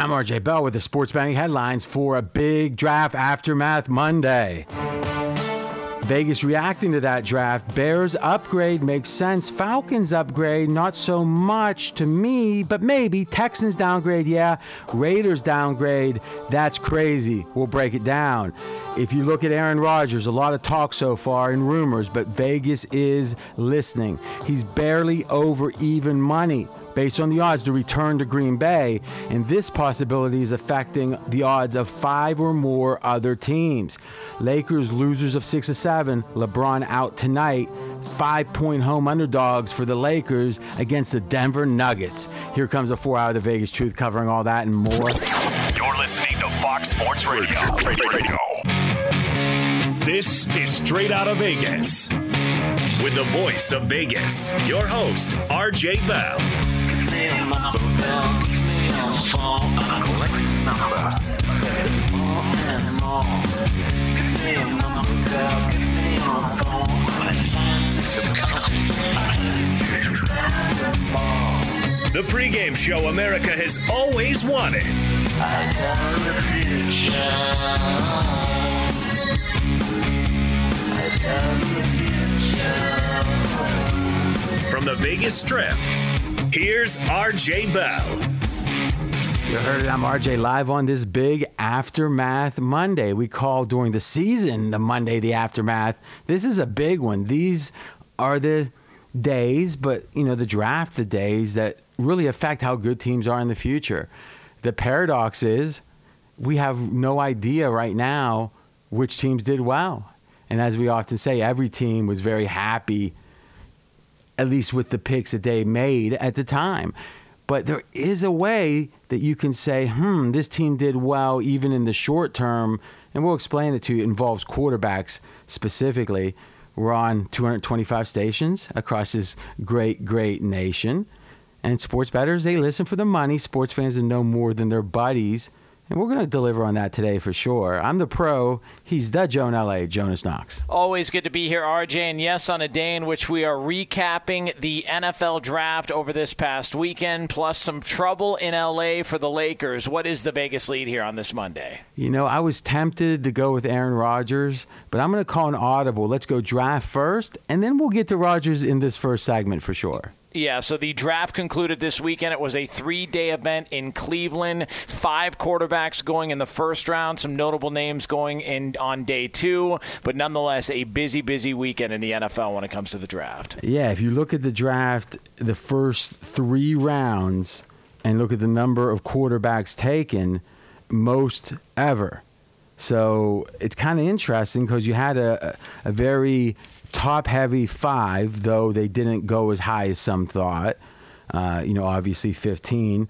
I'm RJ Bell with the sports betting headlines for a big draft aftermath Monday. Vegas reacting to that draft. Bears upgrade makes sense. Falcons upgrade, not so much to me, but maybe. Texans downgrade, yeah. Raiders downgrade, that's crazy. We'll break it down. If you look at Aaron Rodgers, a lot of talk so far and rumors, but Vegas is listening. He's barely over even money based on the odds to return to Green Bay, and this possibility is affecting the odds of five or more other teams. Lakers losers of six or seven, LeBron out tonight. Five point home underdogs for the Lakers against the Denver Nuggets. Here comes a four hour The Vegas Truth covering all that and more. You're listening to Fox Sports Radio. Radio. This is Straight Out of Vegas. With the voice of Vegas, your host, RJ Bell. The pregame show America has always wanted. From the Vegas Strip, here's RJ Bell. You heard it. I'm RJ live on this big aftermath Monday. We call during the season the Monday the aftermath. This is a big one. These are the days, but you know the draft, the days that really affect how good teams are in the future. The paradox is we have no idea right now which teams did well. And as we often say, every team was very happy, at least with the picks that they made at the time. But there is a way that you can say, hmm, this team did well even in the short term. And we'll explain it to you. It involves quarterbacks specifically. We're on 225 stations across this great, great nation. And sports bettors, they listen for the money. Sports fans know more than their buddies. And we're going to deliver on that today for sure. I'm the pro. He's the Joan LA, Jonas Knox. Always good to be here, RJ. And yes, on a day in which we are recapping the NFL draft over this past weekend, plus some trouble in LA for the Lakers. What is the Vegas lead here on this Monday? You know, I was tempted to go with Aaron Rodgers, but I'm going to call an audible. Let's go draft first, and then we'll get to Rodgers in this first segment for sure. Yeah, so the draft concluded this weekend. It was a three day event in Cleveland. Five quarterbacks going in the first round, some notable names going in on day two, but nonetheless, a busy, busy weekend in the NFL when it comes to the draft. Yeah, if you look at the draft, the first three rounds, and look at the number of quarterbacks taken, most ever. So it's kind of interesting because you had a, a very top heavy five, though they didn't go as high as some thought. Uh, you know, obviously 15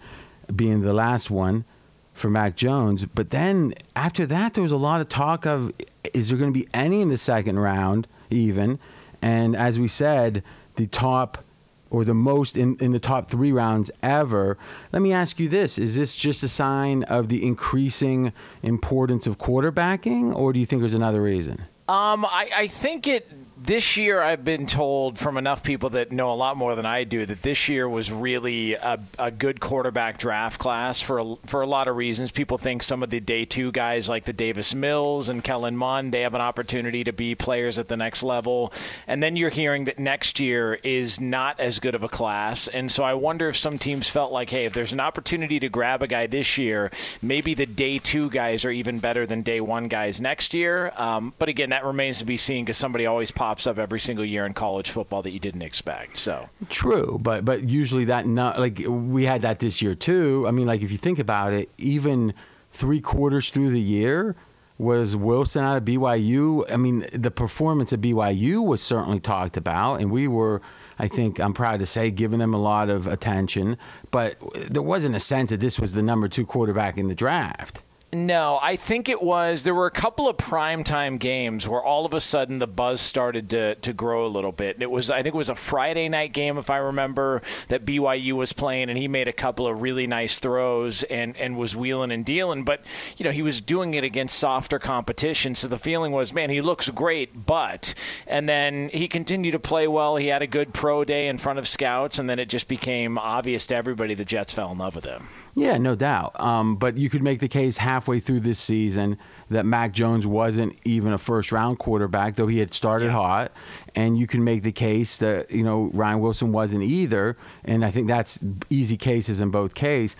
being the last one for Mac Jones. But then after that, there was a lot of talk of is there going to be any in the second round, even? And as we said, the top or the most in, in the top three rounds ever. Let me ask you this Is this just a sign of the increasing importance of quarterbacking, or do you think there's another reason? Um, I, I think it this year I've been told from enough people that know a lot more than I do that this year was really a, a, good quarterback draft class for a, for a lot of reasons. People think some of the day two guys like the Davis Mills and Kellen Mond they have an opportunity to be players at the next level, and then you're hearing that next year is not as good of a class, and so I wonder if some teams felt like, hey, if there's an opportunity to grab a guy this year, maybe the day two guys are even better than day one guys next year. Um, but again, that remains to be seen because somebody always pops pops up every single year in college football that you didn't expect. So true, but but usually that not like we had that this year too. I mean, like if you think about it, even three quarters through the year was Wilson out of BYU. I mean, the performance of BYU was certainly talked about, and we were. I think I'm proud to say, giving them a lot of attention, but there wasn't a sense that this was the number two quarterback in the draft. No, I think it was. There were a couple of primetime games where all of a sudden the buzz started to, to grow a little bit. It was, I think it was a Friday night game, if I remember, that BYU was playing, and he made a couple of really nice throws and, and was wheeling and dealing. But, you know, he was doing it against softer competition. So the feeling was, man, he looks great, but. And then he continued to play well. He had a good pro day in front of scouts, and then it just became obvious to everybody the Jets fell in love with him. Yeah, no doubt. Um, but you could make the case halfway through this season that Mac Jones wasn't even a first round quarterback, though he had started yeah. hot. And you can make the case that, you know, Ryan Wilson wasn't either. And I think that's easy cases in both cases.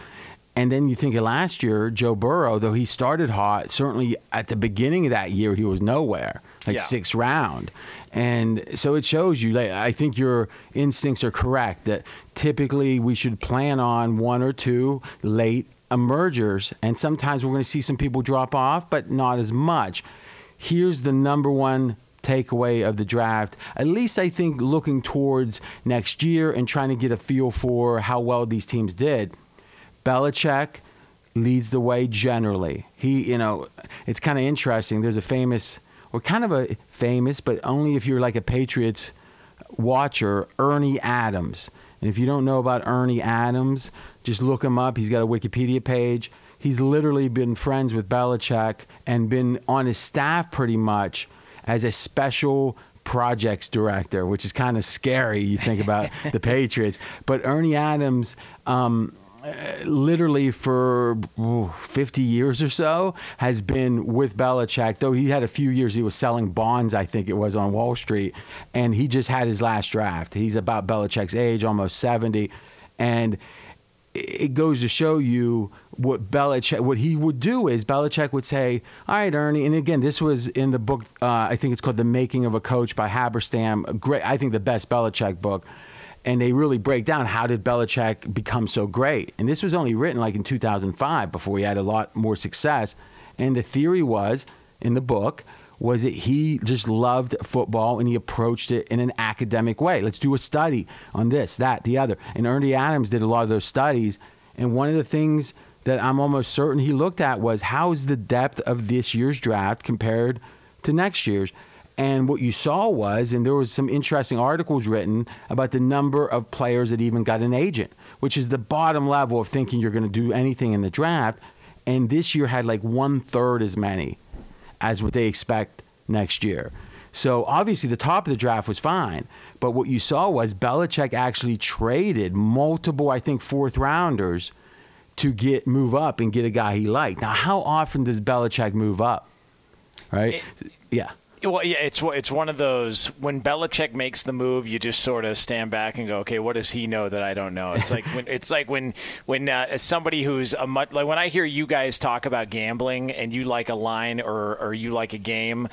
And then you think of last year, Joe Burrow, though he started hot, certainly at the beginning of that year, he was nowhere, like yeah. sixth round. And so it shows you, like, I think your instincts are correct that typically we should plan on one or two late emergers. And sometimes we're going to see some people drop off, but not as much. Here's the number one takeaway of the draft, at least I think looking towards next year and trying to get a feel for how well these teams did. Belichick leads the way generally. He, you know, it's kind of interesting. There's a famous, or kind of a famous, but only if you're like a Patriots watcher, Ernie Adams. And if you don't know about Ernie Adams, just look him up. He's got a Wikipedia page. He's literally been friends with Belichick and been on his staff pretty much as a special projects director, which is kind of scary. You think about the Patriots, but Ernie Adams um, literally for 50 years or so has been with Belichick. Though he had a few years he was selling bonds, I think it was on Wall Street, and he just had his last draft. He's about Belichick's age, almost 70, and it goes to show you what Belichick, what he would do is Belichick would say, "All right, Ernie," and again, this was in the book. Uh, I think it's called "The Making of a Coach" by Halberstam. Great, I think the best Belichick book and they really break down how did Belichick become so great. And this was only written like in 2005 before he had a lot more success. And the theory was in the book was that he just loved football and he approached it in an academic way. Let's do a study on this, that, the other. And Ernie Adams did a lot of those studies. And one of the things that I'm almost certain he looked at was how's the depth of this year's draft compared to next year's? And what you saw was, and there was some interesting articles written about the number of players that even got an agent, which is the bottom level of thinking you're going to do anything in the draft. And this year had like one third as many as what they expect next year. So obviously the top of the draft was fine, but what you saw was Belichick actually traded multiple, I think, fourth rounders to get move up and get a guy he liked. Now, how often does Belichick move up? Right? It, yeah. Well, yeah, it's it's one of those when Belichick makes the move, you just sort of stand back and go, okay, what does he know that I don't know? It's like when it's like when when uh, somebody who's a much like when I hear you guys talk about gambling and you like a line or or you like a game,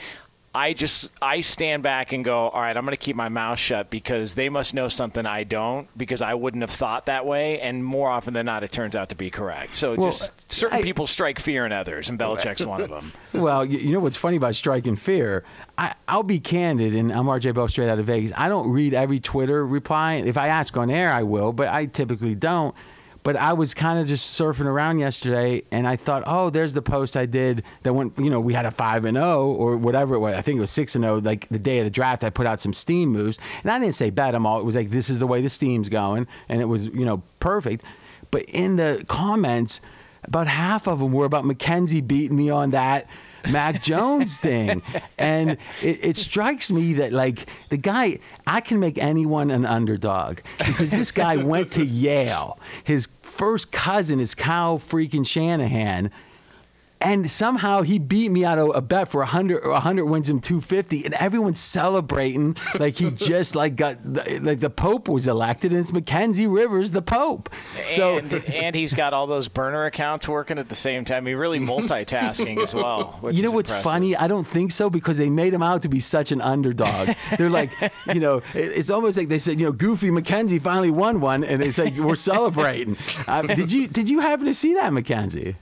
I just I stand back and go, all right, I'm going to keep my mouth shut because they must know something I don't because I wouldn't have thought that way, and more often than not, it turns out to be correct. So well, just certain I, people strike fear in others, and Belichick's one of them. Well, you know what's funny about striking fear? I, will be candid, and I'm RJ Bell straight out of Vegas. I don't read every Twitter reply. If I ask on air, I will, but I typically don't. But I was kind of just surfing around yesterday, and I thought, oh, there's the post I did that went, you know, we had a five and zero oh or whatever it was. I think it was six and zero. Oh, like the day of the draft, I put out some steam moves, and I didn't say bet them all. It was like this is the way the steam's going, and it was, you know, perfect. But in the comments, about half of them were about Mackenzie beating me on that. Mac Jones thing. And it, it, strikes me that, like, the guy, I can make anyone an underdog because this guy went to Yale. His first cousin is Kyle freaking Shanahan and somehow he beat me out of a bet for 100 or 100 wins him 250 and everyone's celebrating like he just like got like the pope was elected and it's mackenzie rivers the pope. So and, and he's got all those burner accounts working at the same time. He really multitasking as well you know what's impressive. funny? I don't think so because they made him out to be such an underdog. They're like you know it's almost like they said you know goofy mackenzie finally won one and it's like we're celebrating. Uh, did you did you happen to see that mackenzie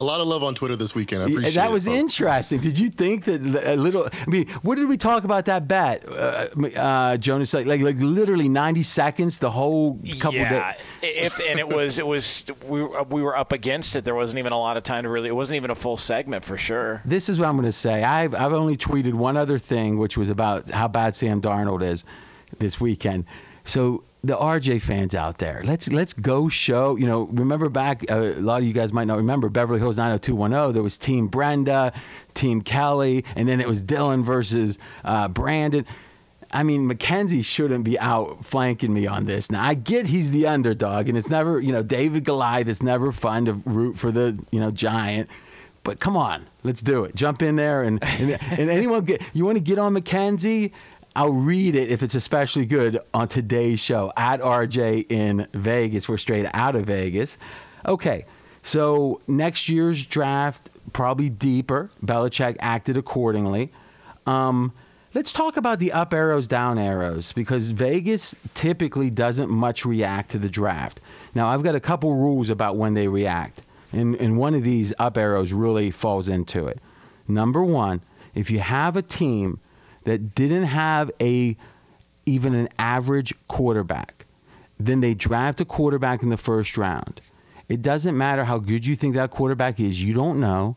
a lot of love on Twitter this weekend. I appreciate that was it, interesting. Did you think that a little? I mean, what did we talk about that bet, uh, uh, Jonas? Like, like, like literally 90 seconds, the whole couple. Yeah, days. if and it was, it was we we were up against it. There wasn't even a lot of time to really. It wasn't even a full segment for sure. This is what I'm going to say. I've I've only tweeted one other thing, which was about how bad Sam Darnold is this weekend. So the RJ fans out there, let's let's go show. You know, remember back uh, a lot of you guys might not remember Beverly Hills 90210. There was Team Brenda, Team Kelly, and then it was Dylan versus uh, Brandon. I mean, Mackenzie shouldn't be out flanking me on this. Now, I get he's the underdog, and it's never, you know, David Goliath. It's never fun to root for the, you know, giant. But come on, let's do it. Jump in there, and and, and anyone get you want to get on Mackenzie. I'll read it if it's especially good on today's show at RJ in Vegas. We're straight out of Vegas. Okay, so next year's draft probably deeper. Belichick acted accordingly. Um, let's talk about the up arrows, down arrows, because Vegas typically doesn't much react to the draft. Now, I've got a couple rules about when they react, and, and one of these up arrows really falls into it. Number one, if you have a team that didn't have a even an average quarterback, then they draft a quarterback in the first round. It doesn't matter how good you think that quarterback is, you don't know.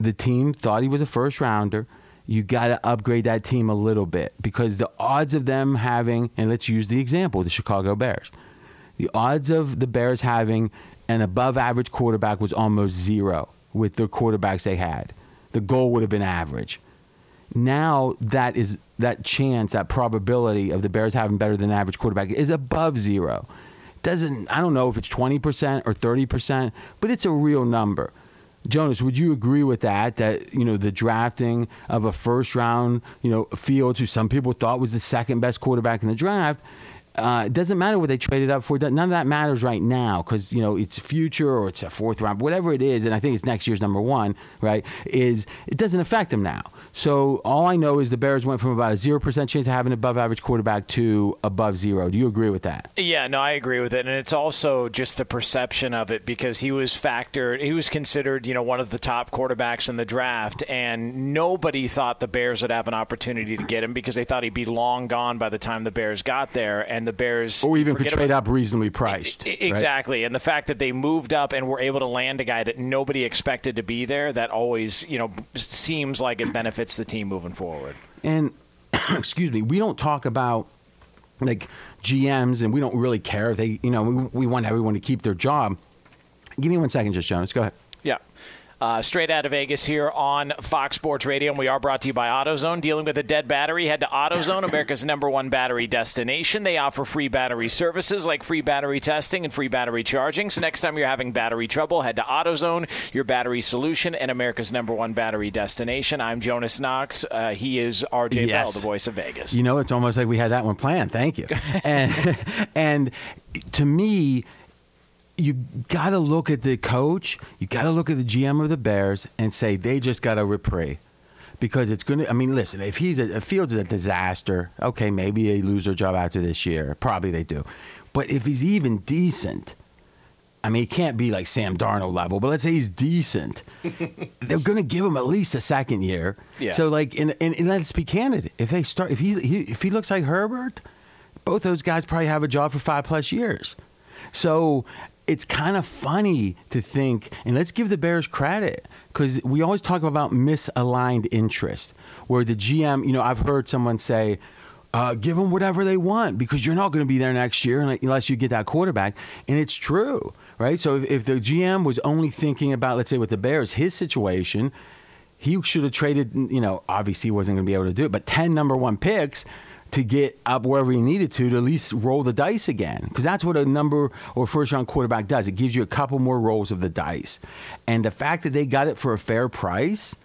The team thought he was a first rounder you got to upgrade that team a little bit because the odds of them having, and let's use the example, the Chicago Bears. The odds of the Bears having an above average quarterback was almost zero with the quarterbacks they had. The goal would have been average. Now that is that chance, that probability of the Bears having better than average quarterback is above zero. Doesn't I don't know if it's 20% or 30%, but it's a real number. Jonas, would you agree with that? That you know the drafting of a first round, you know, Fields, who some people thought was the second best quarterback in the draft, uh, it doesn't matter what they traded up for. None of that matters right now because you know it's future or it's a fourth round, whatever it is, and I think it's next year's number one. Right? Is it doesn't affect them now. So all I know is the Bears went from about a zero percent chance of having an above average quarterback to above zero. Do you agree with that? Yeah, no, I agree with it, and it's also just the perception of it because he was factored, he was considered, you know, one of the top quarterbacks in the draft, and nobody thought the Bears would have an opportunity to get him because they thought he'd be long gone by the time the Bears got there, and and the Bears or even could trade about, up reasonably priced. Exactly, right? and the fact that they moved up and were able to land a guy that nobody expected to be there, that always you know seems like it benefits the team moving forward. And excuse me, we don't talk about like GMs, and we don't really care if they, you know, we, we want everyone to keep their job. Give me one second, just Jonas. Go ahead. Yeah. Uh, straight out of Vegas here on Fox Sports Radio, and we are brought to you by AutoZone. Dealing with a dead battery, head to AutoZone, America's number one battery destination. They offer free battery services like free battery testing and free battery charging. So next time you're having battery trouble, head to AutoZone, your battery solution, and America's number one battery destination. I'm Jonas Knox. Uh, he is RJ yes. Bell, the voice of Vegas. You know, it's almost like we had that one planned. Thank you. and and to me you got to look at the coach, you got to look at the GM of the Bears and say they just got a reprieve. Because it's going to, I mean, listen, if he's a, if Fields is a disaster, okay, maybe they lose their job after this year. Probably they do. But if he's even decent, I mean, he can't be like Sam Darnold level, but let's say he's decent. they're going to give him at least a second year. Yeah. So, like, and, and, and let's be candid. If they start, if he, he if he looks like Herbert, both those guys probably have a job for five plus years. So it's kind of funny to think, and let's give the Bears credit because we always talk about misaligned interest, where the GM, you know, I've heard someone say, uh, give them whatever they want because you're not going to be there next year unless you get that quarterback. And it's true, right? So if, if the GM was only thinking about, let's say, with the Bears, his situation, he should have traded, you know, obviously he wasn't going to be able to do it, but 10 number one picks to get up wherever he needed to to at least roll the dice again. Because that's what a number or first round quarterback does. It gives you a couple more rolls of the dice. And the fact that they got it for a fair price,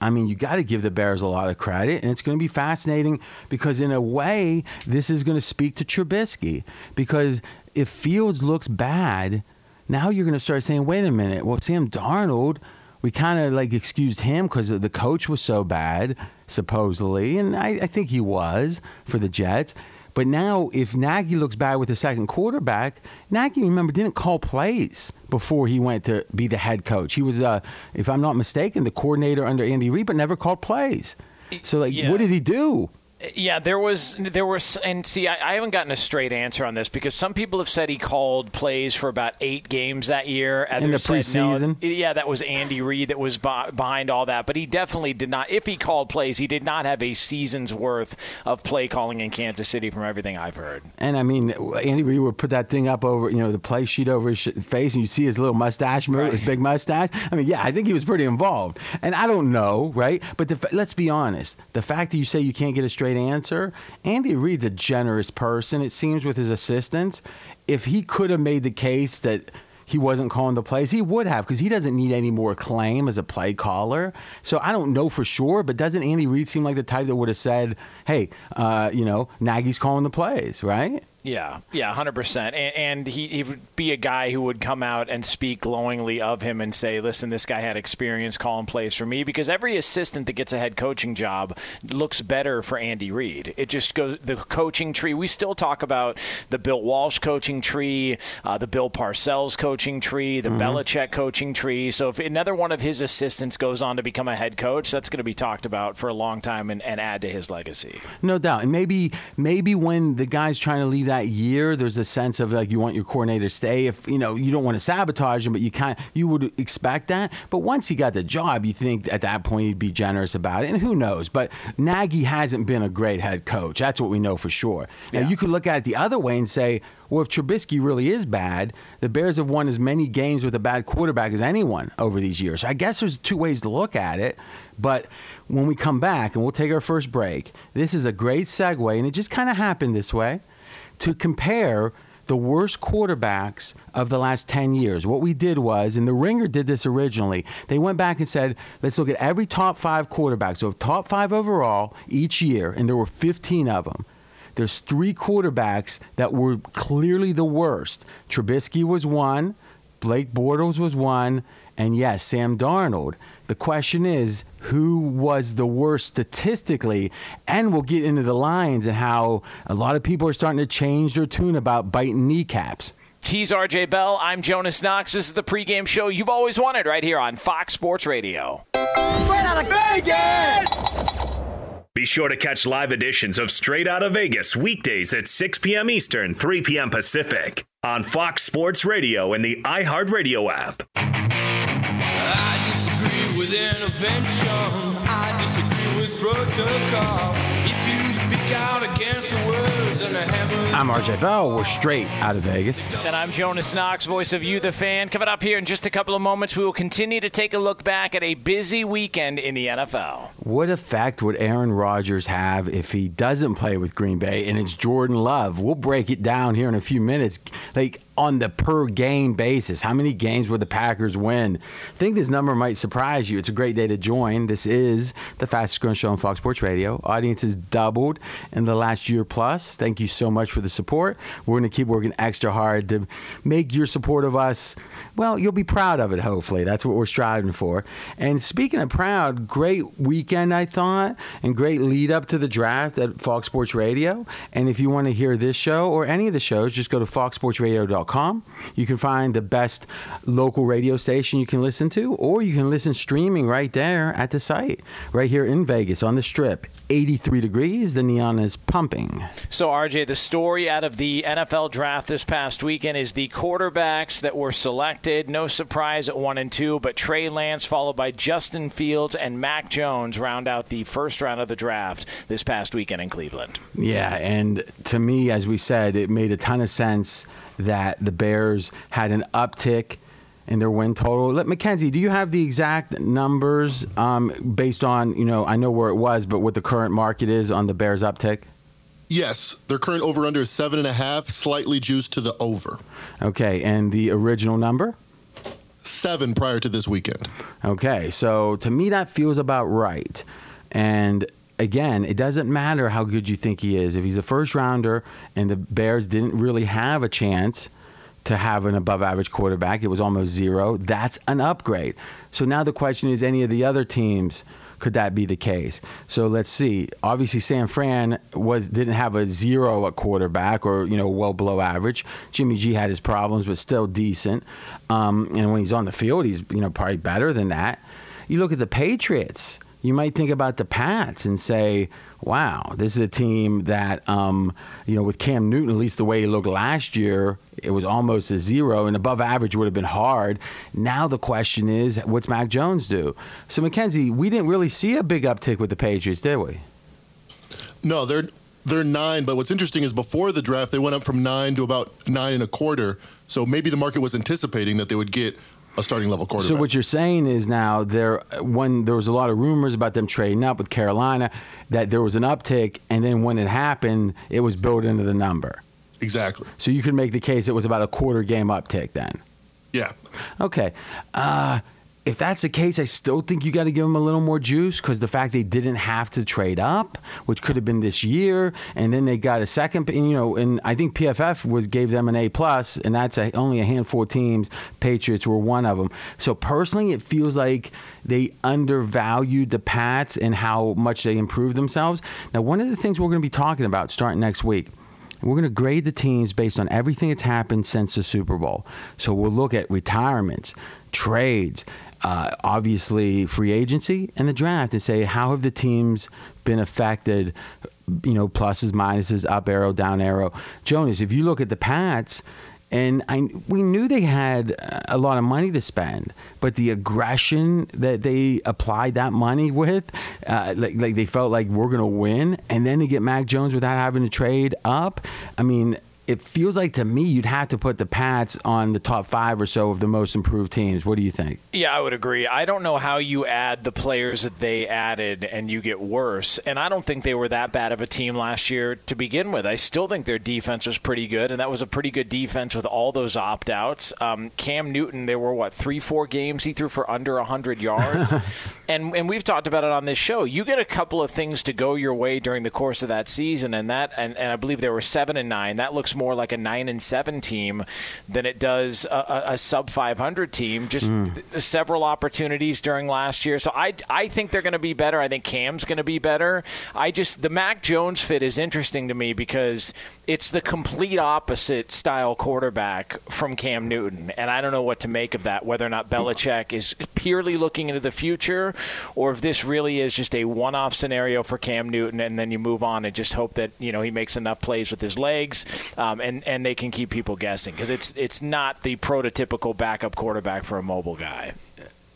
I mean, you got to give the Bears a lot of credit, and it's going to be fascinating because, in a way, this is going to speak to Trubisky. Because if Fields looks bad, now you're going to start saying, wait a minute, well, Sam Darnold we kind of like excused him because the coach was so bad, supposedly, and I, I, think he was for the Jets. But now, if Nagy looks bad with the second quarterback, Nagy, remember, didn't call plays before he went to be the head coach. He was, uh, if I'm not mistaken, the coordinator under Andy Reid, but never called plays. So, like, yeah. what did he do? Yeah, there was there was and see I, I, haven't gotten a straight answer on this because some people have said he called plays for about eight games that year. In the preseason, no, yeah, that was Andy Reid that was behind all that. But he definitely did not. If he called plays, he did not have a season's worth of play calling in Kansas City, from everything I've heard. And I mean, Andy Reid would put that thing up over you know the play sheet over his face, and you see his little mustache move, right. his big mustache. I mean, yeah, I think he was pretty involved. And I don't know, right? But the, let's be honest, the fact that you say you can't get a straight straight answer. Andy Reid's a generous person, it seems, with his assistants. If he could have made the case that he wasn't calling the plays. He would have because he doesn't need any more claim as a play caller. So I don't know for sure, but doesn't Andy Reid seem like the type that would have said, "Hey, uh, you know, Nagy's calling the plays," right? Yeah, yeah, hundred percent. And, and he, he would be a guy who would come out and speak glowingly of him and say, "Listen, this guy had experience calling plays for me." Because every assistant that gets a head coaching job looks better for Andy Reid. It just goes the coaching tree. We still talk about the Bill Walsh coaching tree, uh, the Bill Parcells coaching tree, the mm-hmm. Belichick coaching tree. So if another one of his assistants goes on to become a head coach, that's going to be talked about for a long time and, and add to his legacy. No doubt. And maybe maybe when the guy's trying to leave that year, there's a sense of like you want your coordinator to stay. If you know you don't want to sabotage him, but you kind you would expect that. But once he got the job, you think at that point he'd be generous about it. And who knows? But Nagy hasn't been a great head coach. That's what we know for sure. Now yeah. you could look at it the other way and say, well, if Trubisky really is bad, the Bears have won as many games with a bad quarterback as anyone over these years. So I guess there's two ways to look at it. But when we come back and we'll take our first break, this is a great segue, and it just kind of happened this way to compare the worst quarterbacks of the last 10 years. What we did was, and the Ringer did this originally, they went back and said, let's look at every top five quarterback. So, top five overall each year, and there were 15 of them. There's three quarterbacks that were clearly the worst. Trubisky was one, Blake Bortles was one, and yes, Sam Darnold. The question is, who was the worst statistically? And we'll get into the lines and how a lot of people are starting to change their tune about biting kneecaps. Tease RJ Bell. I'm Jonas Knox. This is the pregame show you've always wanted right here on Fox Sports Radio. Straight out of Vegas! Be sure to catch live editions of Straight Out of Vegas weekdays at 6 p.m. Eastern, 3 p.m. Pacific on Fox Sports Radio and the iHeartRadio app with intervention. I disagree with protocol. If you speak out against the words and the I'm RJ Bell. We're straight out of Vegas. And I'm Jonas Knox, voice of You, the fan. Coming up here in just a couple of moments, we will continue to take a look back at a busy weekend in the NFL. What effect would Aaron Rodgers have if he doesn't play with Green Bay and it's Jordan Love? We'll break it down here in a few minutes. Like, on the per game basis. How many games would the Packers win? I think this number might surprise you. It's a great day to join. This is the fastest growing show on Fox Sports Radio. Audience has doubled in the last year plus. Thank you so much for the support. We're going to keep working extra hard to make your support of us, well, you'll be proud of it, hopefully. That's what we're striving for. And speaking of proud, great weekend, I thought, and great lead up to the draft at Fox Sports Radio. And if you want to hear this show or any of the shows, just go to foxsportsradio.com you can find the best local radio station you can listen to, or you can listen streaming right there at the site, right here in Vegas on the strip. 83 degrees, the neon is pumping. So, RJ, the story out of the NFL draft this past weekend is the quarterbacks that were selected. No surprise at one and two, but Trey Lance, followed by Justin Fields and Mac Jones, round out the first round of the draft this past weekend in Cleveland. Yeah, and to me, as we said, it made a ton of sense that the Bears had an uptick in their win total. Let Mackenzie, do you have the exact numbers um, based on you know I know where it was, but what the current market is on the Bears uptick? Yes, their current over under is seven and a half, slightly juiced to the over. Okay, and the original number? Seven prior to this weekend. Okay, so to me that feels about right. And again, it doesn't matter how good you think he is. If he's a first rounder and the Bears didn't really have a chance to have an above average quarterback, it was almost zero, that's an upgrade. So now the question is any of the other teams could that be the case? So let's see. Obviously, San Fran was didn't have a zero at quarterback or you know well below average. Jimmy G had his problems, but still decent. Um, and when he's on the field, he's you know probably better than that. You look at the Patriots you might think about the Pats and say, wow, this is a team that, um, you know, with Cam Newton, at least the way he looked last year, it was almost a zero, and above average would have been hard. Now the question is, what's Mac Jones do? So, Mackenzie, we didn't really see a big uptick with the Patriots, did we? No, they're they're nine. But what's interesting is before the draft, they went up from nine to about nine and a quarter. So maybe the market was anticipating that they would get a starting level quarterback. So what you're saying is now there when there was a lot of rumors about them trading up with Carolina, that there was an uptick, and then when it happened, it was built into the number. Exactly. So you could make the case it was about a quarter game uptick then. Yeah. Okay. Uh, if that's the case, I still think you got to give them a little more juice because the fact they didn't have to trade up, which could have been this year, and then they got a second, And, you know, and I think PFF was gave them an A plus, and that's a, only a handful of teams. Patriots were one of them. So personally, it feels like they undervalued the Pats and how much they improved themselves. Now, one of the things we're going to be talking about starting next week. We're going to grade the teams based on everything that's happened since the Super Bowl. So we'll look at retirements, trades, uh, obviously free agency and the draft and say how have the teams been affected you know pluses minuses up arrow down arrow? Jonas if you look at the pats and I, we knew they had a lot of money to spend, but the aggression that they applied that money with, uh, like, like they felt like we're going to win, and then to get Mac Jones without having to trade up, I mean, it feels like to me you'd have to put the Pats on the top five or so of the most improved teams. What do you think? Yeah, I would agree. I don't know how you add the players that they added and you get worse. And I don't think they were that bad of a team last year to begin with. I still think their defense was pretty good, and that was a pretty good defense with all those opt outs. Um, Cam Newton, there were what three, four games he threw for under hundred yards, and and we've talked about it on this show. You get a couple of things to go your way during the course of that season, and that and, and I believe there were seven and nine. That looks more like a nine and seven team than it does a, a, a sub 500 team. Just mm. several opportunities during last year, so I I think they're going to be better. I think Cam's going to be better. I just the Mac Jones fit is interesting to me because it's the complete opposite style quarterback from Cam Newton, and I don't know what to make of that. Whether or not Belichick is purely looking into the future, or if this really is just a one-off scenario for Cam Newton, and then you move on and just hope that you know he makes enough plays with his legs, um, and and they can keep people guessing because it's it's not the prototypical backup quarterback for a mobile guy.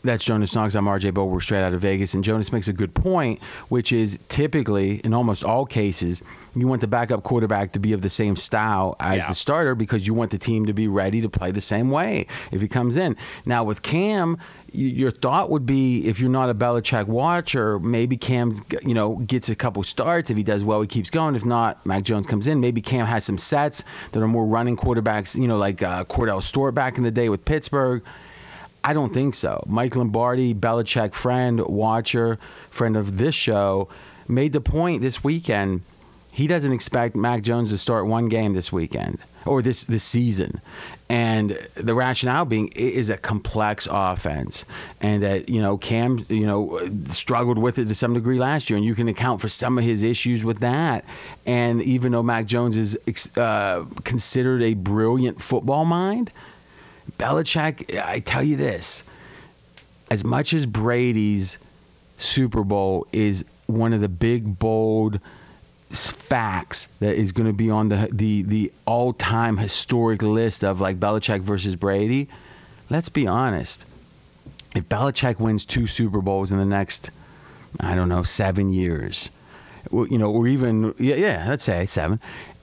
That's Jonas Knox. I'm RJ Bell. We're straight out of Vegas. And Jonas makes a good point, which is typically, in almost all cases, you want the backup quarterback to be of the same style as yeah. the starter because you want the team to be ready to play the same way if he comes in. Now, with Cam, your thought would be if you're not a Belichick watcher, maybe Cam, you know, gets a couple starts. If he does well, he keeps going. If not, Mac Jones comes in. Maybe Cam has some sets that are more running quarterbacks, you know, like uh, Kordell Stewart back in the day with Pittsburgh. I don't think so. Mike Lombardi, Belichick friend, watcher, friend of this show, made the point this weekend. He doesn't expect Mac Jones to start one game this weekend or this this season, and the rationale being it is a complex offense, and that you know Cam you know struggled with it to some degree last year, and you can account for some of his issues with that. And even though Mac Jones is uh, considered a brilliant football mind, Belichick, I tell you this, as much as Brady's Super Bowl is one of the big, bold facts that is going to be on the the the all-time historic list of like Belichick versus Brady. Let's be honest. If Belichick wins two Super Bowls in the next, I don't know, seven years, you know, or even yeah, yeah, let's say seven,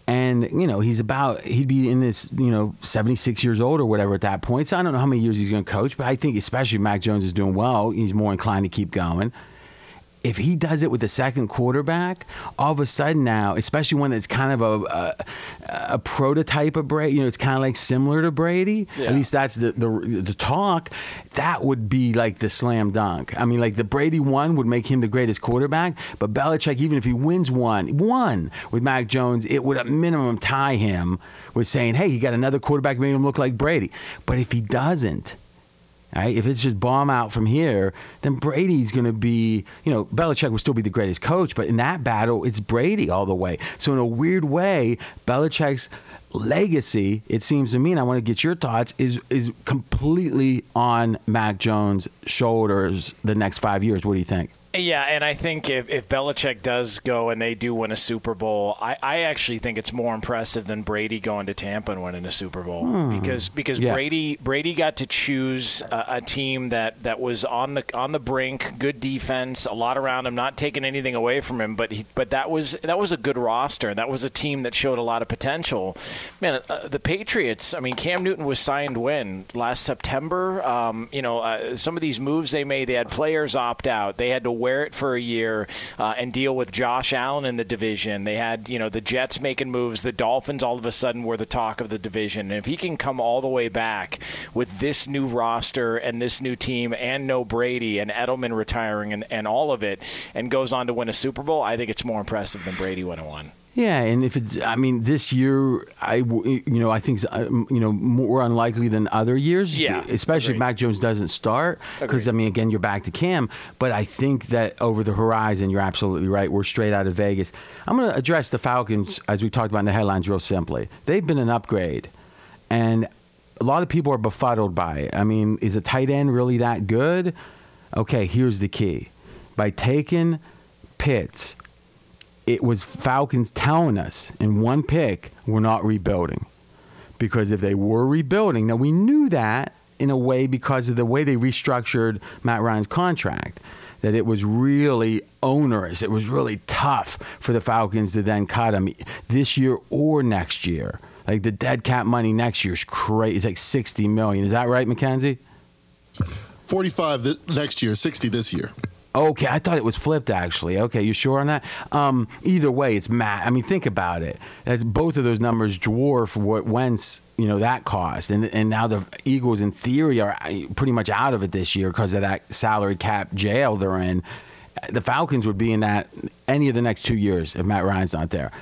and you know he's about he'd be in this you know 76 years old or whatever at that point. So I don't know how many years he's going to coach, but I think especially Mac Jones is doing well. He's more inclined to keep going if he does it with the second quarterback, all of a sudden now, especially when it's kind of a a, a prototype of Brady, you know, it's kind of like similar to Brady. Yeah. At least that's the, the the talk. That would be like the slam dunk. I mean, like the Brady one would make him the greatest quarterback, but Belichick, even if he wins one, one with Mac Jones, it would at minimum tie him with saying, hey, he got another quarterback, making him look like Brady. But if he doesn't Right? If it's just bomb out from here, then Brady's going to be, you know, Belichick will still be the greatest coach, but in that battle, it's Brady all the way. So in a weird way, Belichick's legacy, it seems to me, and I want to get your thoughts, is is completely on Mac Jones' shoulders the next five years. What do you think? Yeah, and I think if, if Belichick does go and they do win a Super Bowl, I, I actually think it's more impressive than Brady going to Tampa and winning a Super Bowl hmm. because because yeah. Brady Brady got to choose a, a, team that, that was on the on the brink, good defense, a lot around him, not taking anything away from him, but he, but that was that was a good roster. That was a team that showed a lot of potential. Man, uh, the Patriots. I mean, Cam Newton was signed when last September. Um, you know, uh, some of these moves they made, they had players opt out. They had to wear it for a year uh, and deal with Josh Allen in the division. They had, you know, the Jets making moves. The Dolphins all of a sudden were the talk of the division. And if he can come all the way back with this new roster and this new team and no Brady and Edelman retiring and, and all of it, and goes on to win a Super Bowl, I think it's more impressive than Brady winning one. Yeah, and if it's, I mean, this year, I, you know, I think, uh, you know, more unlikely than other years. Yeah, especially agreed. if Mac Jones doesn't start, because I mean, again, you're back to Cam. But I think that over the horizon, you're absolutely right. We're straight out of Vegas. I'm going to address the Falcons as we talked about in the headlines real simply. They've been an upgrade, and a lot of people are befuddled by it. I mean, is a tight end really that good? Okay, here's the key: by taking Pitts it was Falcons telling us in one pick we're not rebuilding. Because if they were rebuilding, now we knew that in a way because of the way they restructured Matt Ryan's contract, that it was really onerous. It was really tough for the Falcons to then cut him this year or next year. Like the dead cap money next year is crazy. It's like 60 million. Is that right, Mackenzie? 45 th- next year, 60 this year. Okay, I thought it was flipped actually. Okay, you sure on that? Um, either way, it's Matt. I mean, think about it. Both of those numbers dwarf what Wentz, you know, that cost, and and now the Eagles in theory are uh, pretty much out of it this year because of that salary cap jail they're in. The Falcons would be in that any of the next two years if Matt Ryan's not there.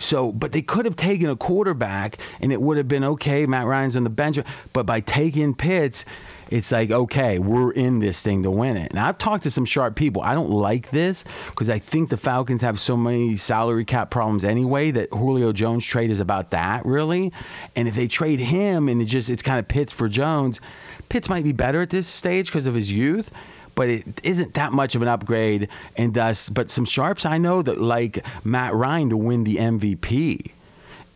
So, but they could have taken a quarterback and it would have been okay. Matt Ryan's on the bench, but by taking Pitts, it's like, okay, we're in this thing to win it. And I've talked to some sharp people. I don't like this because I think the Falcons have so many salary cap problems anyway that Julio Jones trade is about that, really. And if they trade him and it just, it's kind of Pitts for Jones, Pitts might be better at this stage because of his youth but it isn't that much of an upgrade. And thus, but some sharps I know that like Matt Ryan to win the MVP.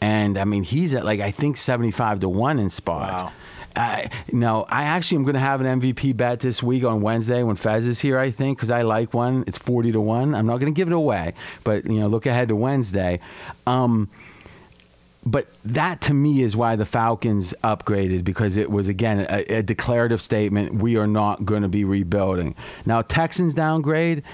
And I mean, he's at like, I think 75 to 1 in spots. Wow. I no, I actually am going to have an MVP bet this week on Wednesday when Fez is here. I think because I like one. It's forty to one. I'm not going to give it away, but you know, look ahead to Wednesday. Um, but that to me is why the Falcons upgraded because it was again a, a declarative statement. We are not going to be rebuilding. Now Texans downgrade.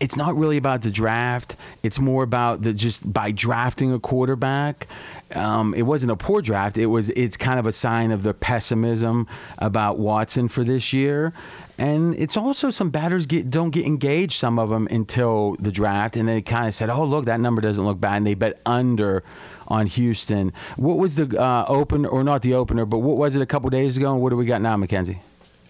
It's not really about the draft. It's more about the just by drafting a quarterback. Um, it wasn't a poor draft. It was. It's kind of a sign of the pessimism about Watson for this year, and it's also some batters get don't get engaged. Some of them until the draft, and they kind of said, "Oh, look, that number doesn't look bad," and they bet under on Houston. What was the uh, open or not the opener, but what was it a couple days ago? And what do we got now, Mackenzie?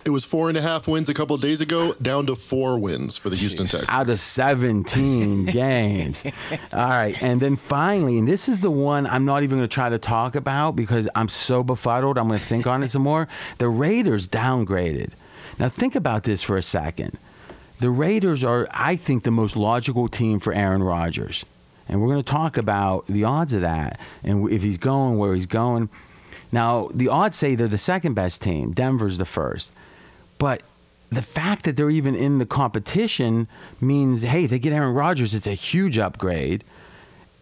It was four and a half wins a couple of days ago, down to four wins for the Houston Texans. Out of 17 games. All right. And then finally, and this is the one I'm not even going to try to talk about because I'm so befuddled. I'm going to think on it some more. The Raiders downgraded. Now, think about this for a second. The Raiders are, I think, the most logical team for Aaron Rodgers. And we're going to talk about the odds of that and if he's going, where he's going. Now, the odds say they're the second best team. Denver's the first. But the fact that they're even in the competition means, hey, they get Aaron Rodgers, it's a huge upgrade.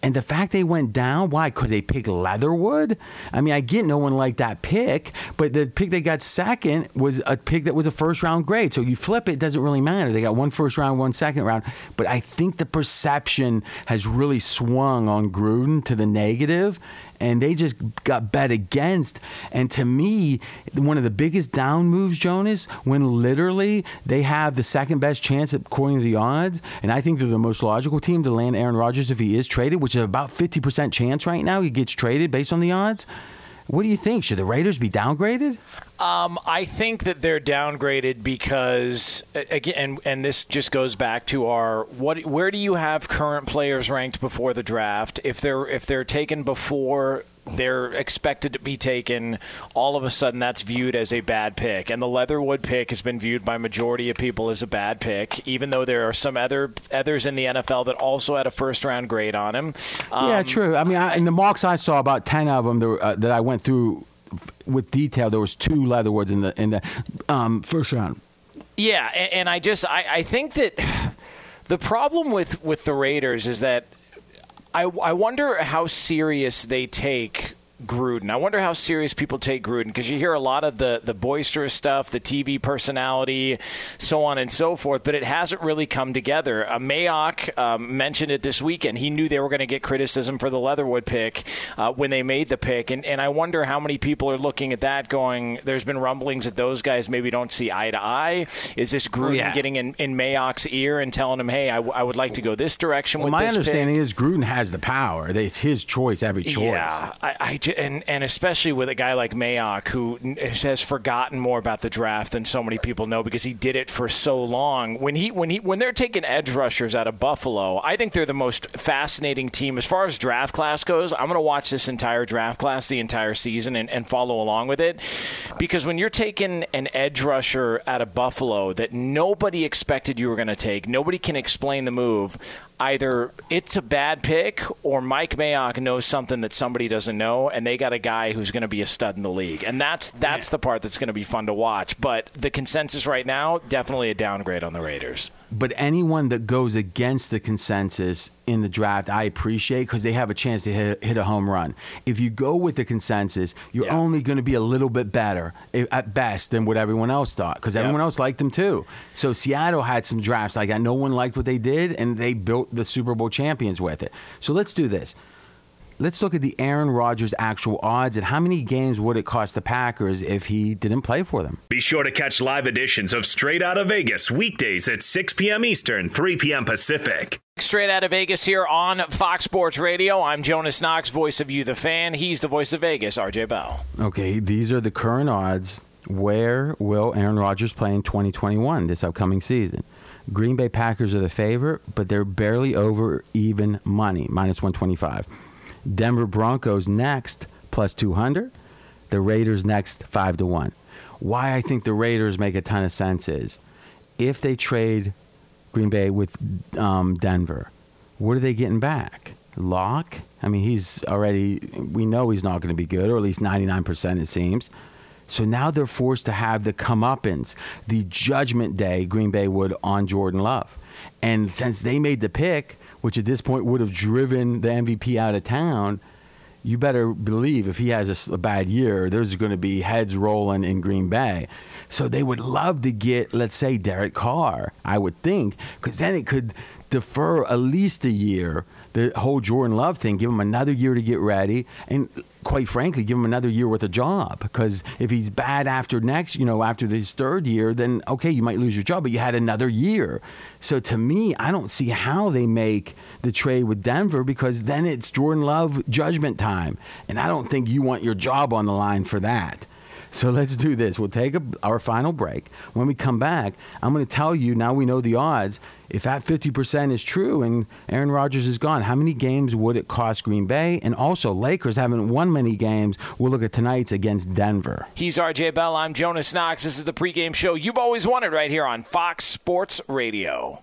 And the fact they went down, why? Because they pick Leatherwood? I mean, I get no one liked that pick, but the pick they got second was a pick that was a first round grade. So you flip it, it doesn't really matter. They got one first round, one second round. But I think the perception has really swung on Gruden to the negative, and they just got bet against. And to me, one of the biggest down moves, Jonas, when literally they have the second best chance according to the odds, and I think they're the most logical team to land Aaron Rodgers if he is traded, which is about 50% chance right now he gets traded based on the odds. What do you think? Should the Raiders be downgraded? Um, I think that they're downgraded because again, and, and this just goes back to our what? Where do you have current players ranked before the draft? If they're if they're taken before they're expected to be taken, all of a sudden that's viewed as a bad pick. And the Leatherwood pick has been viewed by majority of people as a bad pick, even though there are some other others in the NFL that also had a first round grade on him. Um, yeah, true. I mean, I, in the mocks I saw, about ten of them there, uh, that I went through with detail. There was two Leatherwoods in the in the um, first round. Yeah, and, and I just I, I think that the problem with with the Raiders is that I, I wonder how serious they take Gruden. I wonder how serious people take Gruden because you hear a lot of the the boisterous stuff, the TV personality, so on and so forth, but it hasn't really come together. Uh, Mayock um, mentioned it this weekend. He knew they were going to get criticism for the Leatherwood pick uh, when they made the pick, and and I wonder how many people are looking at that going. There's been rumblings that those guys maybe don't see eye to eye. Is this Gruden yeah. getting in, in Mayock's ear and telling him, hey, I, w- I would like to go this direction well, my understanding pick? is Gruden has the power. It's his choice, every choice. Yeah, I, I ju- and and especially with a guy like Mayock who has forgotten more about the draft than so many people know because he did it for so long. When he when he when they're taking edge rushers out of Buffalo, I think they're the most fascinating team as far as draft class goes. I'm going to watch this entire draft class the entire season and, and follow along with it because when you're taking an edge rusher out of Buffalo that nobody expected you were going to take, nobody can explain the move either it's a bad pick or Mike Mayock knows something that somebody doesn't know, and they got a guy who's going to be a stud in the league, and that's that's the part that's going to be fun to watch. But the consensus right now, definitely a downgrade on the Raiders. But anyone that goes against the consensus in the draft, I appreciate because they have a chance to hit, hit, a home run. If you go with the consensus, you're Yeah. only going to be a little bit better at best than what everyone else thought because everyone else liked them too. So Seattle had some drafts like that. No one liked what they did, and they built the Super Bowl champions with it. So let's do this. Let's look at the Aaron Rodgers actual odds and how many games would it cost the Packers if he didn't play for them. Be sure to catch live editions of Straight Outta Vegas weekdays at 6 p.m. Eastern, 3 p.m. Pacific. Straight out of Vegas here on Fox Sports Radio. I'm Jonas Knox, voice of you, the fan. He's the voice of Vegas, RJ Bell. Okay, these are the current odds. Where will Aaron Rodgers play in 2021, this upcoming season? Green Bay Packers are the favorite, but they're barely over even money, minus 125. Denver Broncos next, plus 200. The Raiders next, 5 to 1. Why I think the Raiders make a ton of sense is if they trade Green Bay with um, Denver, what are they getting back? Lock? I mean, he's already, we know he's not going to be good, or at least 99% it seems. So now they're forced to have the comeuppance, the judgment day Green Bay would on Jordan Love. And since they made the pick, which at this point would have driven the MVP out of town, you better believe if he has a bad year, there's going to be heads rolling in Green Bay. So they would love to get, let's say, Derek Carr, I would think, because then it could defer at least a year, the whole Jordan Love thing, give him another year to get ready, and quite frankly, give him another year with a job. Because if he's bad after next, you know, after his third year, then okay, you might lose your job, but you had another year. So to me, I don't see how they make the trade with Denver because then it's Jordan Love judgment time, and I don't think you want your job on the line for that. So let's do this. We'll take a, our final break. When we come back, I'm going to tell you now we know the odds. If that 50% is true and Aaron Rodgers is gone, how many games would it cost Green Bay? And also, Lakers haven't won many games. We'll look at tonight's against Denver. He's RJ Bell. I'm Jonas Knox. This is the pregame show you've always wanted right here on Fox Sports Radio.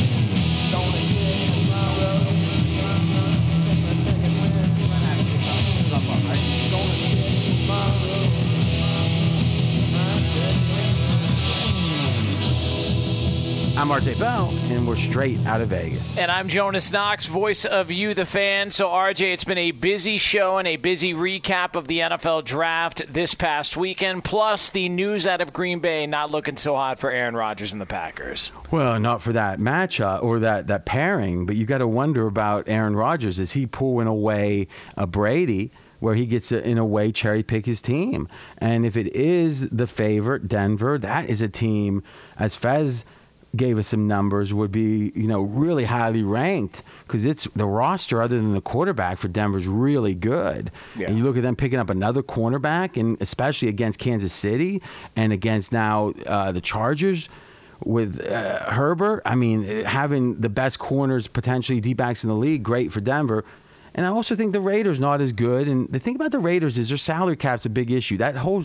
I'm RJ Bell, and we're straight out of Vegas. And I'm Jonas Knox, voice of you, the fan. So, RJ, it's been a busy show and a busy recap of the NFL draft this past weekend, plus the news out of Green Bay not looking so hot for Aaron Rodgers and the Packers. Well, not for that matchup or that, that pairing, but you got to wonder about Aaron Rodgers. Is he pulling away a Brady where he gets to, in a way, cherry pick his team? And if it is the favorite, Denver, that is a team, as Fez gave us some numbers, would be, you know, really highly ranked because it's the roster, other than the quarterback for Denver, is really good. Yeah. And you look at them picking up another cornerback, and especially against Kansas City and against now uh, the Chargers with uh, Herbert. I mean, having the best corners potentially deep backs in the league, great for Denver. And I also think the Raiders not as good. And the thing about the Raiders is their salary cap's a big issue. That whole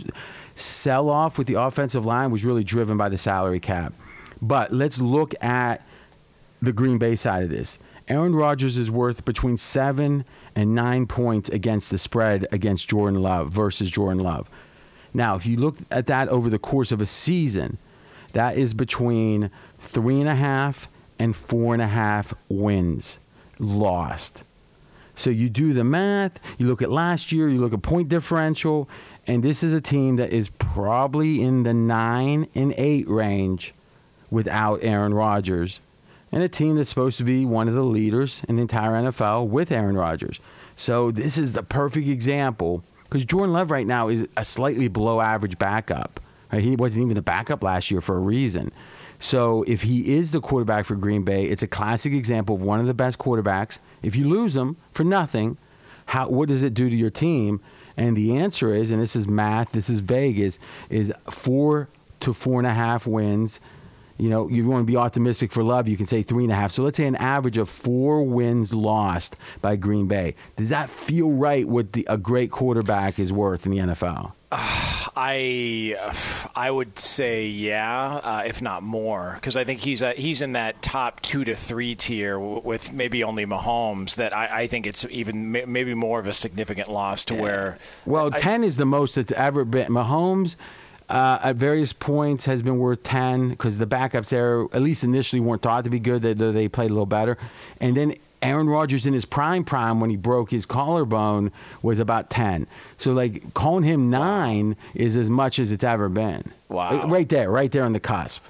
sell off with the offensive line was really driven by the salary cap. But let's look at the Green Bay side of this. Aaron Rodgers is worth between seven and nine points against the spread against Jordan Love versus Jordan Love. Now, if you look at that over the course of a season, that is between three and a half and four and a half wins lost. So you do the math, you look at last year, you look at point differential, and this is a team that is probably in the nine and eight range without Aaron Rodgers, and a team that's supposed to be one of the leaders in the entire NFL with Aaron Rodgers. So this is the perfect example because Jordan Love right now is a slightly below average backup. He wasn't even the backup last year for a reason. So if he is the quarterback for Green Bay, it's a classic example of one of the best quarterbacks. If you lose him for nothing, how what does it do to your team? And the answer is, and this is math, this is Vegas, is four to four and a half wins. You know, you want to be optimistic for Love, you can say three and a half. So let's say an average of four wins lost by Green Bay. Does that feel right? What the, a great quarterback is worth in the NFL? I I would say yeah, uh, if not more, because I think he's a, he's in that top two to three tier with maybe only Mahomes. That I, I think it's even maybe more of a significant loss to where. Well, I, ten is the most that's ever been. Mahomes. Uh, at various points has been worth 10 because the backups there, at least initially, weren't thought to be good. They, they played a little better. And then Aaron Rodgers in his prime prime when he broke his collarbone was about 10. So like calling him 9 is as much as it's ever been. Wow. Right there, right there on the cusp.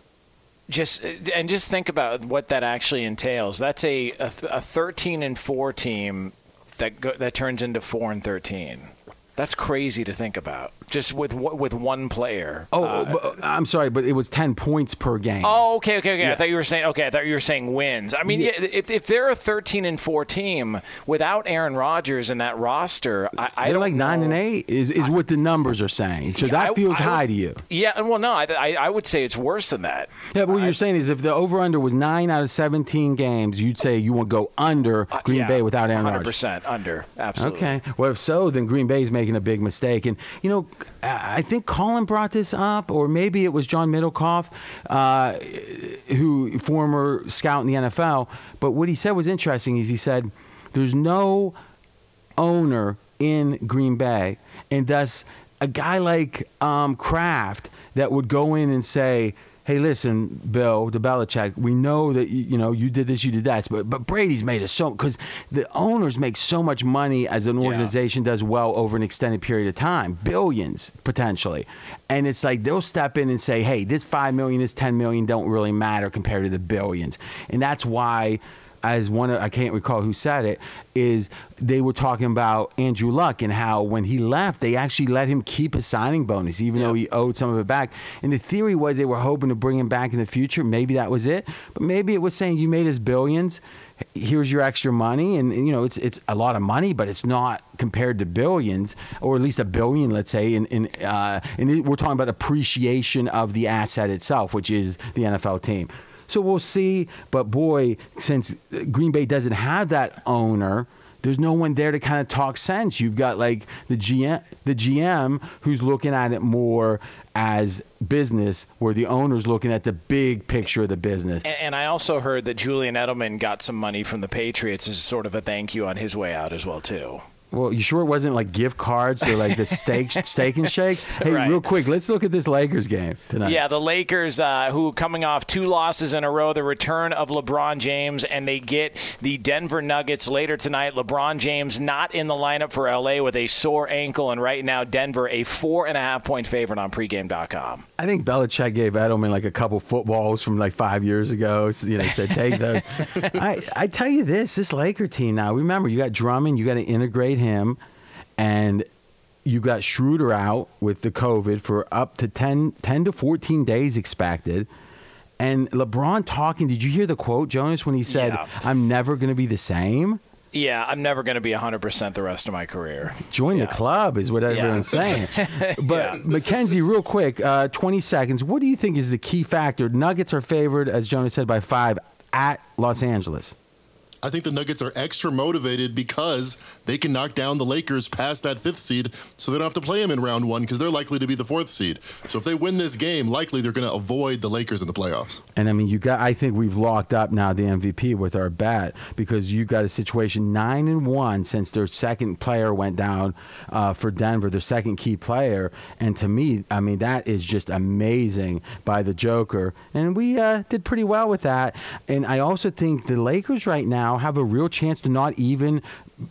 Just and just think about what that actually entails. That's a a, a 13 and 4 team that go, that turns into 4 and 13. That's crazy to think about. Just with with one player. Oh, uh, I'm sorry, but it was 10 points per game. Oh, okay, okay, okay. Yeah. I thought you were saying okay. I thought you were saying wins. I mean, yeah. if if they're a 13 and 4 team without Aaron Rodgers in that roster, I, I they're like know. nine and eight is is what the numbers are saying. So yeah, that feels I, high to you. Yeah, well, no, I, I would say it's worse than that. Yeah, but what you're saying is if the over under was nine out of 17 games, you'd say you want to go under uh, Green Bay without Aaron 100% Rodgers. 100% under, absolutely. Okay. Well, if so, then Green Bay is making a big mistake. And you know, I think Colin brought this up, or maybe it was John Middlekauff, uh, who former scout in the NFL. But what he said was interesting. Is he said there's no owner in Green Bay, and thus a guy like um, Kraft that would go in and say, hey, listen, Bill, the Belichick, we know that you, you know you did this, you did that, but but Brady's made us so because the owners make so much money as an organization yeah. does well over an extended period of time, billions potentially, and it's like they'll step in and say, hey, this five million, this ten million don't really matter compared to the billions, and that's why as one of, I can't recall who said it, is they were talking about Andrew Luck and how when he left, they actually let him keep his signing bonus, even yeah. though he owed some of it back. And the theory was they were hoping to bring him back in the future. Maybe that was it, but maybe it was saying you made us billions. Here's your extra money, and you know it's it's a lot of money, but it's not compared to billions, or at least a billion, let's say. And and, uh, and we're talking about appreciation of the asset itself, which is the NFL team. So we'll see. But boy, since Green Bay doesn't have that owner, there's no one there to kind of talk sense. You've got like the GM, the GM who's looking at it more as business, where the owner's looking at the big picture of the business. And, and, I also heard that Julian Edelman got some money from the Patriots as sort of a thank you on his way out as well too. Well, you sure it wasn't like gift cards or like the steak steak and shake? Hey, right. real quick, let's look at this Lakers game tonight. Yeah, the Lakers, uh, who coming off two losses in a row, the return of LeBron James, and they get the Denver Nuggets later tonight. LeBron James not in the lineup for LA with a sore ankle, and right now Denver a four and a half point favorite on pregame.com. I think Belichick gave Edelman like a couple footballs from like five years ago. So, you know, said take those. I I tell you this, this Laker team now. Remember, you got Drummond, you got to integrate him, and you got Schroeder out with the COVID for up to 10, 10 to 14 days expected. And LeBron talking, did you hear the quote, Jonas, when he said, yeah. I'm never going to be the same? Yeah, I'm never going to be 100% the rest of my career. Join yeah. the club is what everyone's yeah. saying. But yeah. Mackenzie, real quick, uh, 20 seconds. What do you think is the key factor? Nuggets are favored, as Jonas said, by five at Los Angeles. I think the Nuggets are extra motivated because they can knock down the Lakers past that fifth seed, so they don't have to play them in round one because they're likely to be the fourth seed. So if they win this game, likely they're going to avoid the Lakers in the playoffs. And I mean, you got. I think we've locked up now the MVP with our bat because you got a situation nine and one since their second player went down uh, for Denver, their second key player. And to me, I mean, that is just amazing by the Joker. And we uh, did pretty well with that. And I also think the Lakers right have a real chance to not even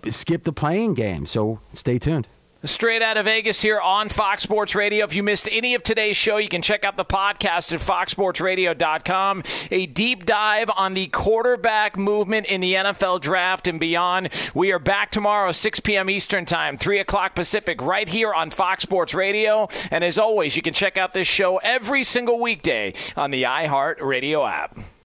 skip the play-in game. So stay tuned. Straight out of Vegas here on Fox Sports Radio. If you missed any of today's show, you can check out the podcast at foxsportsradio.com. A deep dive on the quarterback movement in the NFL draft and beyond. We are back tomorrow, 6 p.m. Eastern Time, 3 o'clock Pacific, right here on Fox Sports Radio. And as always, you can check out this show every single weekday on the iHeart Radio app.